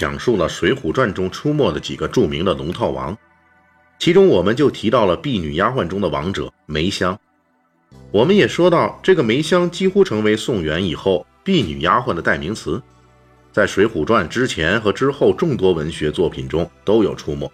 讲述了《水浒传》中出没的几个著名的龙套王，其中我们就提到了婢女丫鬟中的王者梅香。我们也说到，这个梅香几乎成为宋元以后婢女丫鬟的代名词，在《水浒传》之前和之后众多文学作品中都有出没。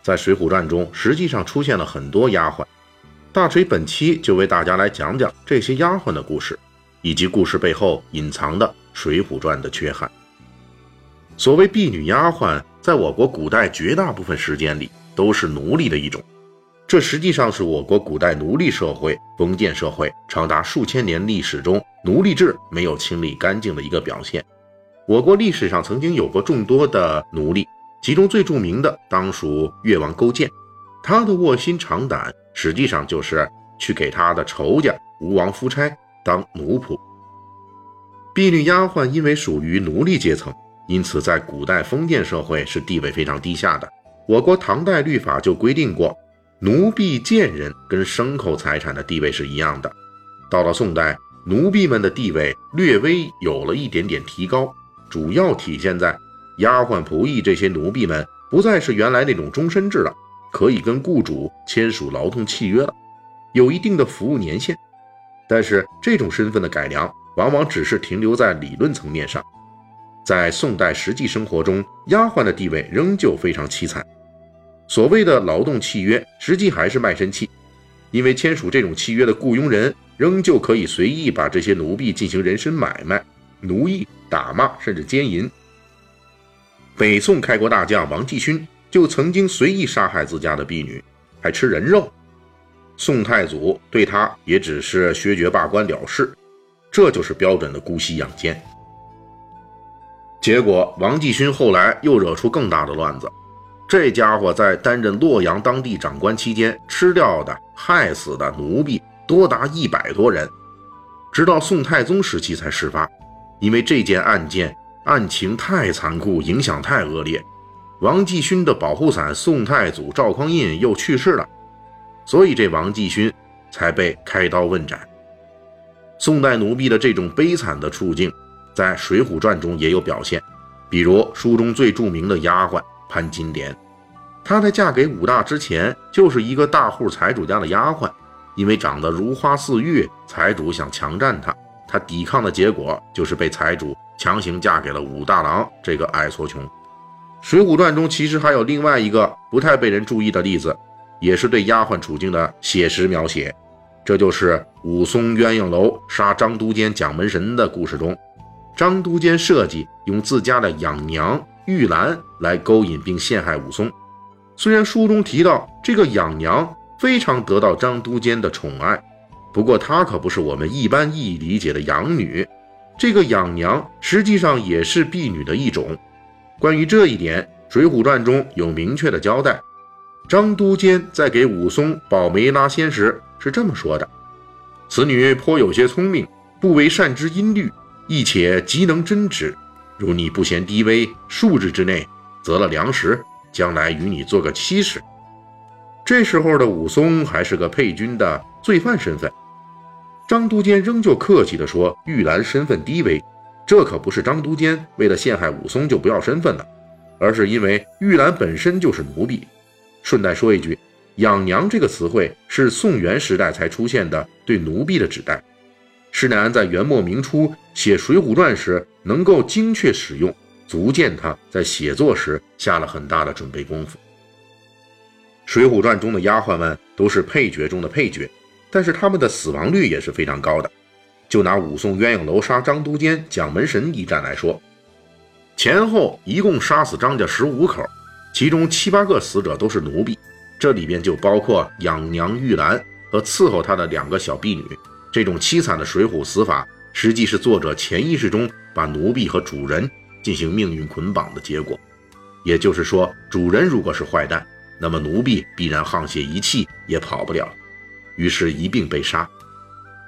在《水浒传》中，实际上出现了很多丫鬟，大锤本期就为大家来讲讲这些丫鬟的故事。以及故事背后隐藏的《水浒传》的缺憾。所谓婢女丫鬟，在我国古代绝大部分时间里都是奴隶的一种，这实际上是我国古代奴隶社会、封建社会长达数千年历史中奴隶制没有清理干净的一个表现。我国历史上曾经有过众多的奴隶，其中最著名的当属越王勾践，他的卧薪尝胆，实际上就是去给他的仇家吴王夫差。当奴仆，婢女丫鬟因为属于奴隶阶层，因此在古代封建社会是地位非常低下的。我国唐代律法就规定过，奴婢贱人跟牲口财产的地位是一样的。到了宋代，奴婢们的地位略微有了一点点提高，主要体现在丫鬟仆役这些奴婢们不再是原来那种终身制了，可以跟雇主签署劳动契约了，有一定的服务年限。但是这种身份的改良，往往只是停留在理论层面上，在宋代实际生活中，丫鬟的地位仍旧非常凄惨。所谓的劳动契约，实际还是卖身契，因为签署这种契约的雇佣人，仍旧可以随意把这些奴婢进行人身买卖、奴役、打骂，甚至奸淫。北宋开国大将王继勋就曾经随意杀害自家的婢女，还吃人肉。宋太祖对他也只是削爵罢官了事，这就是标准的姑息养奸。结果王继勋后来又惹出更大的乱子，这家伙在担任洛阳当地长官期间，吃掉的、害死的奴婢多达一百多人，直到宋太宗时期才事发。因为这件案件案情太残酷，影响太恶劣，王继勋的保护伞宋太祖赵匡胤又去世了。所以这王继勋才被开刀问斩。宋代奴婢的这种悲惨的处境，在《水浒传》中也有表现。比如书中最著名的丫鬟潘金莲，她在嫁给武大之前就是一个大户财主家的丫鬟，因为长得如花似玉，财主想强占她，她抵抗的结果就是被财主强行嫁给了武大郎这个矮矬穷。《水浒传》中其实还有另外一个不太被人注意的例子。也是对丫鬟处境的写实描写，这就是武松鸳鸯楼杀张都监蒋门神的故事中，张都监设计用自家的养娘玉兰来勾引并陷害武松。虽然书中提到这个养娘非常得到张都监的宠爱，不过她可不是我们一般意义理解的养女，这个养娘实际上也是婢女的一种。关于这一点，《水浒传》中有明确的交代。张都监在给武松保媒拉纤时是这么说的：“此女颇有些聪明，不为善知音律，亦且极能针指。如你不嫌低微，数日之内择了良时，将来与你做个妻室。”这时候的武松还是个配军的罪犯身份。张都监仍旧客气地说：“玉兰身份低微，这可不是张都监为了陷害武松就不要身份了，而是因为玉兰本身就是奴婢。”顺带说一句，“养娘”这个词汇是宋元时代才出现的对奴婢的指代。施耐庵在元末明初写《水浒传》时能够精确使用，足见他在写作时下了很大的准备功夫。《水浒传》中的丫鬟们都是配角中的配角，但是他们的死亡率也是非常高的。就拿武松鸳鸯楼杀张都监蒋门神一战来说，前后一共杀死张家十五口。其中七八个死者都是奴婢，这里边就包括养娘玉兰和伺候她的两个小婢女。这种凄惨的水浒死法，实际是作者潜意识中把奴婢和主人进行命运捆绑的结果。也就是说，主人如果是坏蛋，那么奴婢必然沆瀣一气，也跑不了。于是，一并被杀。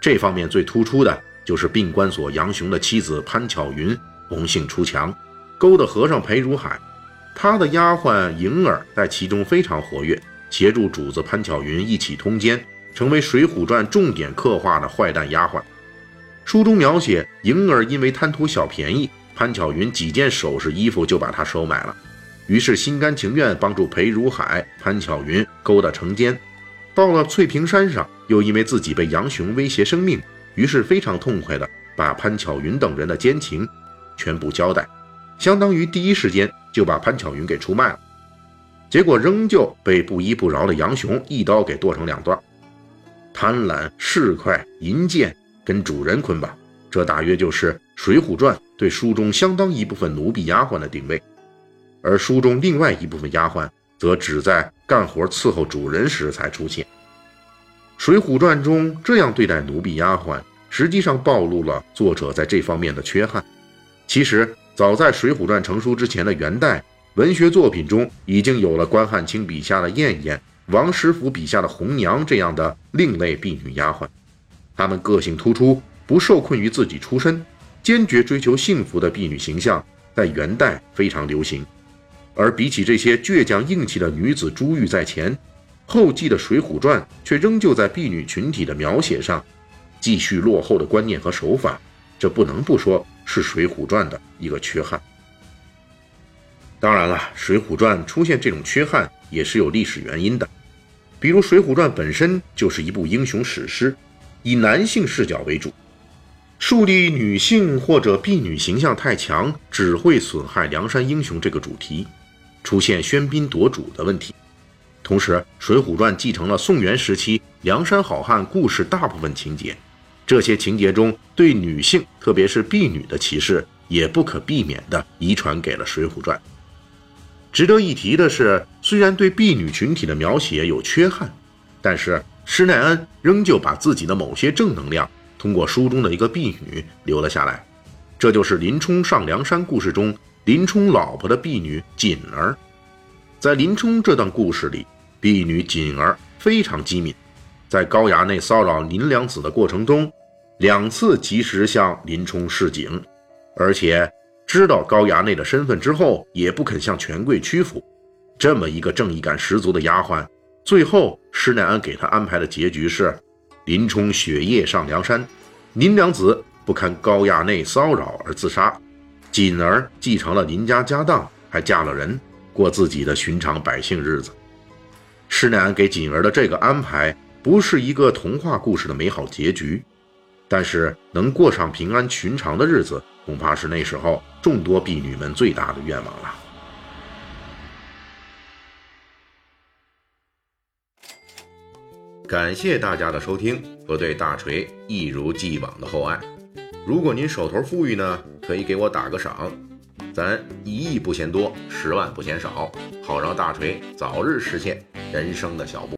这方面最突出的就是病关所杨雄的妻子潘巧云红杏出墙，勾搭和尚裴如海。他的丫鬟莹儿在其中非常活跃，协助主子潘巧云一起通奸，成为《水浒传》重点刻画的坏蛋丫鬟。书中描写莹儿因为贪图小便宜，潘巧云几件首饰衣服就把她收买了，于是心甘情愿帮助裴如海、潘巧云勾搭成奸。到了翠屏山上，又因为自己被杨雄威胁生命，于是非常痛快的把潘巧云等人的奸情全部交代，相当于第一时间就把潘巧云给出卖了。结果仍旧被不依不饶的杨雄一刀给剁成两段。贪婪、市侩、淫贱，跟主人捆绑，这大约就是《水浒传》对书中相当一部分奴婢丫鬟的定位，而书中另外一部分丫鬟。则只在干活伺候主人时才出现。《水浒传》中这样对待奴婢丫鬟，实际上暴露了作者在这方面的缺憾。其实，早在《水浒传》成书之前的元代，文学作品中已经有了关汉卿笔下的燕燕、王实甫笔下的红娘这样的另类婢女丫鬟。她们个性突出，不受困于自己出身，坚决追求幸福的婢女形象，在元代非常流行。而比起这些倔强硬气的女子珠玉在前，后继的《水浒传》却仍旧在婢女群体的描写上继续落后的观念和手法，这不能不说是《水浒传》的一个缺憾。当然了，《水浒传》出现这种缺憾也是有历史原因的，比如《水浒传》本身就是一部英雄史诗，以男性视角为主，树立女性或者婢女形象太强，只会损害梁山英雄这个主题。出现喧宾夺主的问题，同时《水浒传》继承了宋元时期梁山好汉故事大部分情节，这些情节中对女性，特别是婢女的歧视，也不可避免地遗传给了《水浒传》。值得一提的是，虽然对婢女群体的描写有缺憾，但是施耐庵仍旧把自己的某些正能量通过书中的一个婢女留了下来，这就是林冲上梁山故事中。林冲老婆的婢女锦儿，在林冲这段故事里，婢女锦儿非常机敏，在高衙内骚扰林娘子的过程中，两次及时向林冲示警，而且知道高衙内的身份之后，也不肯向权贵屈服。这么一个正义感十足的丫鬟，最后施耐庵给她安排的结局是：林冲雪夜上梁山，林娘子不堪高衙内骚扰而自杀。锦儿继承了林家家当，还嫁了人，过自己的寻常百姓日子。施耐庵给锦儿的这个安排，不是一个童话故事的美好结局，但是能过上平安寻常的日子，恐怕是那时候众多婢女们最大的愿望了。感谢大家的收听和对大锤一如既往的厚爱。如果您手头富裕呢，可以给我打个赏，咱一亿不嫌多，十万不嫌少，好让大锤早日实现人生的小目。